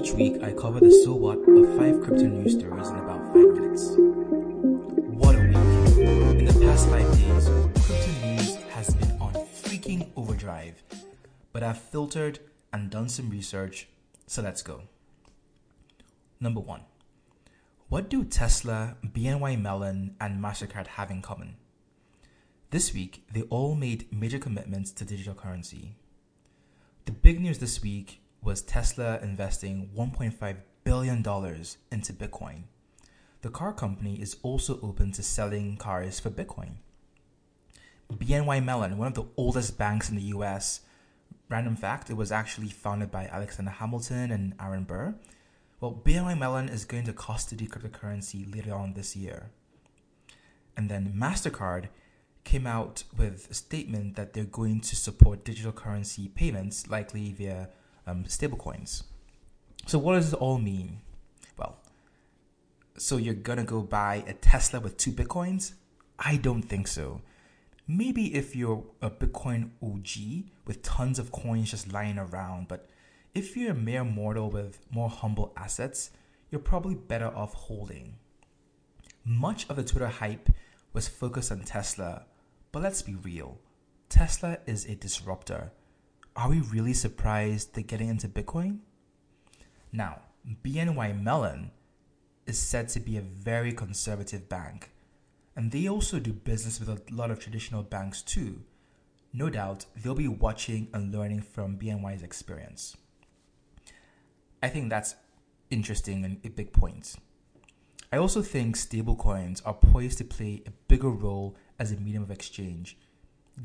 Each week, I cover the so what of five crypto news stories in about five minutes. What a week! In the past five days, crypto news has been on freaking overdrive. But I've filtered and done some research, so let's go. Number one What do Tesla, BNY Mellon, and MasterCard have in common? This week, they all made major commitments to digital currency. The big news this week was Tesla investing $1.5 billion into Bitcoin. The car company is also open to selling cars for Bitcoin. BNY Mellon, one of the oldest banks in the US, random fact, it was actually founded by Alexander Hamilton and Aaron Burr. Well, BNY Mellon is going to custody cryptocurrency later on this year. And then MasterCard came out with a statement that they're going to support digital currency payments, likely via um, stablecoins. So, what does this all mean? Well, so you're gonna go buy a Tesla with two bitcoins? I don't think so. Maybe if you're a Bitcoin OG with tons of coins just lying around, but if you're a mere mortal with more humble assets, you're probably better off holding. Much of the Twitter hype was focused on Tesla, but let's be real Tesla is a disruptor are we really surprised they're getting into Bitcoin? Now, BNY Mellon is said to be a very conservative bank, and they also do business with a lot of traditional banks too. No doubt they'll be watching and learning from BNY's experience. I think that's interesting and a big point. I also think stablecoins are poised to play a bigger role as a medium of exchange.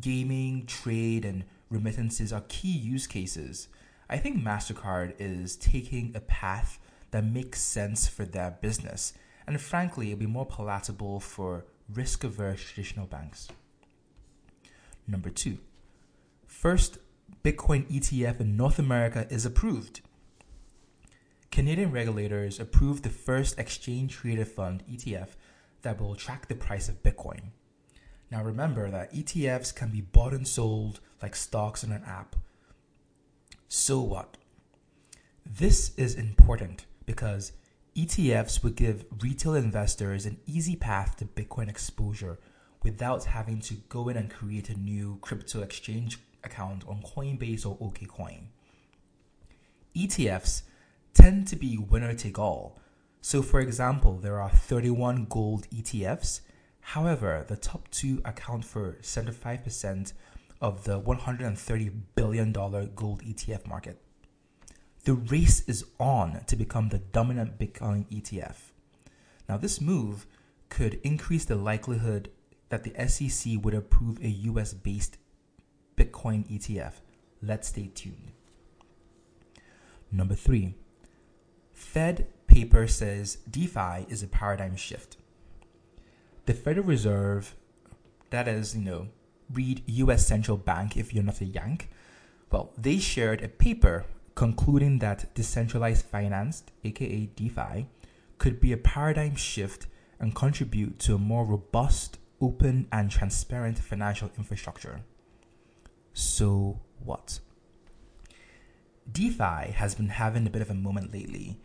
Gaming, trade, and remittances are key use cases, I think MasterCard is taking a path that makes sense for their business. And frankly, it'll be more palatable for risk averse traditional banks. Number two, first Bitcoin ETF in North America is approved. Canadian regulators approved the first exchange traded fund ETF that will track the price of Bitcoin. Now remember that ETFs can be bought and sold like stocks in an app. So what? This is important because ETFs would give retail investors an easy path to Bitcoin exposure without having to go in and create a new crypto exchange account on Coinbase or OKCoin. ETFs tend to be winner take all. So, for example, there are 31 gold ETFs However, the top two account for 75% of the $130 billion gold ETF market. The race is on to become the dominant Bitcoin ETF. Now, this move could increase the likelihood that the SEC would approve a US based Bitcoin ETF. Let's stay tuned. Number three, Fed paper says DeFi is a paradigm shift the Federal Reserve, that is, you know, read US Central Bank if you're not a Yank, well, they shared a paper concluding that decentralized finance, aka DeFi, could be a paradigm shift and contribute to a more robust, open, and transparent financial infrastructure. So, what? DeFi has been having a bit of a moment lately,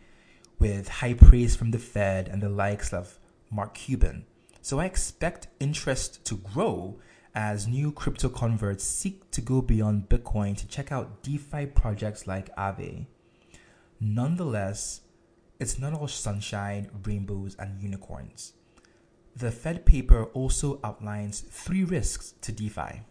with high praise from the Fed and the likes of Mark Cuban, so I expect interest to grow as new crypto converts seek to go beyond Bitcoin to check out DeFi projects like Aave. Nonetheless, it's not all sunshine, rainbows, and unicorns. The Fed paper also outlines three risks to DeFi.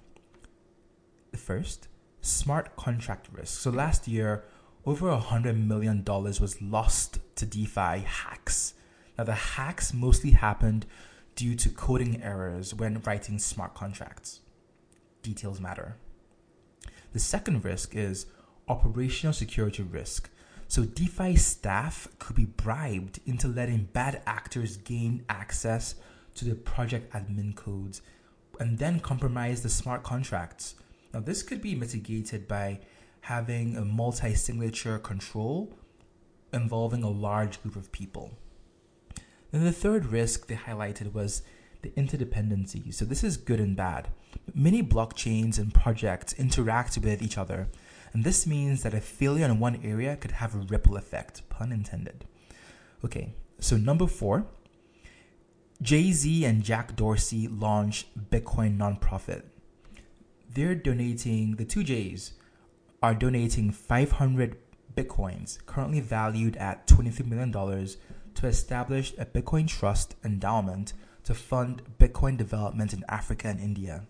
The first, smart contract risk. So last year, over $100 million was lost to DeFi hacks. Now, the hacks mostly happened due to coding errors when writing smart contracts. Details matter. The second risk is operational security risk. So, DeFi staff could be bribed into letting bad actors gain access to the project admin codes and then compromise the smart contracts. Now, this could be mitigated by having a multi signature control involving a large group of people. Then the third risk they highlighted was the interdependency. So this is good and bad. Many blockchains and projects interact with each other, And this means that a failure in one area could have a ripple effect, pun intended. Okay, so number four, Jay Z and Jack Dorsey launch Bitcoin nonprofit. They're donating, the two J's are donating 500 Bitcoins, currently valued at $23 million, to establish a Bitcoin trust endowment to fund Bitcoin development in Africa and India.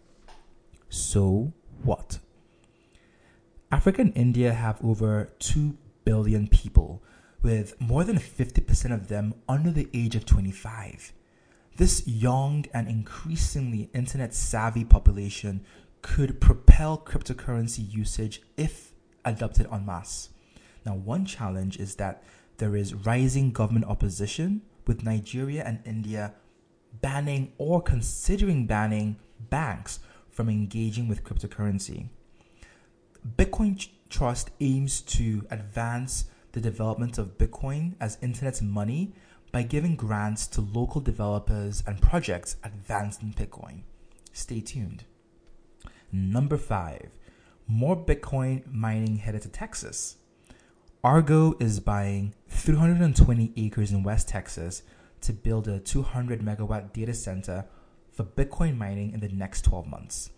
So what? Africa and India have over 2 billion people, with more than 50% of them under the age of 25. This young and increasingly internet savvy population could propel cryptocurrency usage if adopted en masse. Now, one challenge is that there is rising government opposition, with Nigeria and India banning or considering banning banks from engaging with cryptocurrency. Bitcoin Trust aims to advance the development of Bitcoin as internet's money by giving grants to local developers and projects advancing Bitcoin. Stay tuned. Number five, more Bitcoin mining headed to Texas. Argo is buying 320 acres in West Texas to build a 200 megawatt data center for Bitcoin mining in the next 12 months.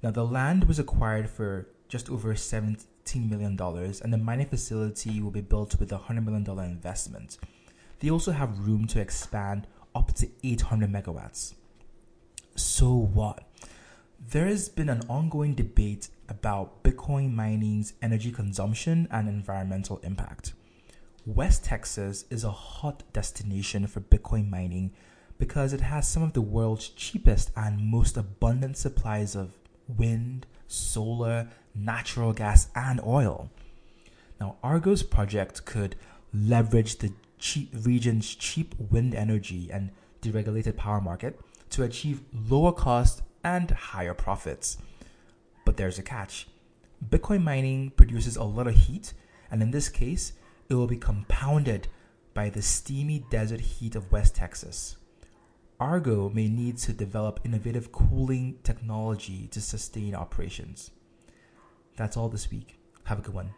Now, the land was acquired for just over $17 million, and the mining facility will be built with a $100 million investment. They also have room to expand up to 800 megawatts. So what? There has been an ongoing debate about Bitcoin mining's energy consumption and environmental impact. West Texas is a hot destination for Bitcoin mining because it has some of the world's cheapest and most abundant supplies of wind, solar, natural gas, and oil. Now, Argo's project could leverage the cheap region's cheap wind energy and deregulated power market to achieve lower cost and higher profits. But there's a catch. Bitcoin mining produces a lot of heat, and in this case, it will be compounded by the steamy desert heat of West Texas. Argo may need to develop innovative cooling technology to sustain operations. That's all this week. Have a good one.